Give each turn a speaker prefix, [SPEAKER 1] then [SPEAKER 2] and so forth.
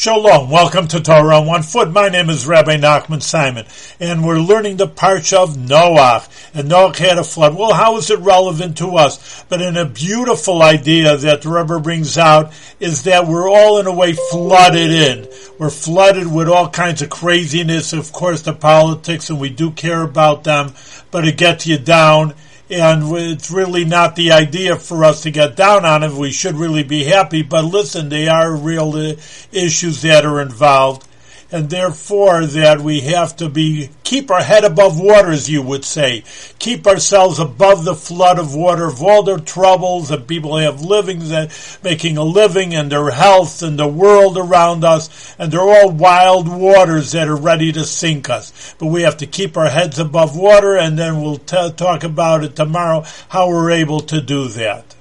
[SPEAKER 1] Shalom, welcome to Torah on One Foot. My name is Rabbi Nachman Simon, and we're learning the parsha of Noach. And Noach had a flood. Well, how is it relevant to us? But in a beautiful idea that the Rebbe brings out is that we're all in a way flooded in. We're flooded with all kinds of craziness, of course, the politics, and we do care about them, but it gets you down and it's really not the idea for us to get down on it. We should really be happy, but listen, they are real uh, issues that are involved, and therefore that we have to be keep our head above water, as you would say, keep ourselves above the flood of water of all their troubles that people have living, making a living, and their health, and the world around us, and they're all wild waters that are ready to sink us. But we have to keep our heads above water, and then we'll t- talk about it tomorrow how we're able to do that.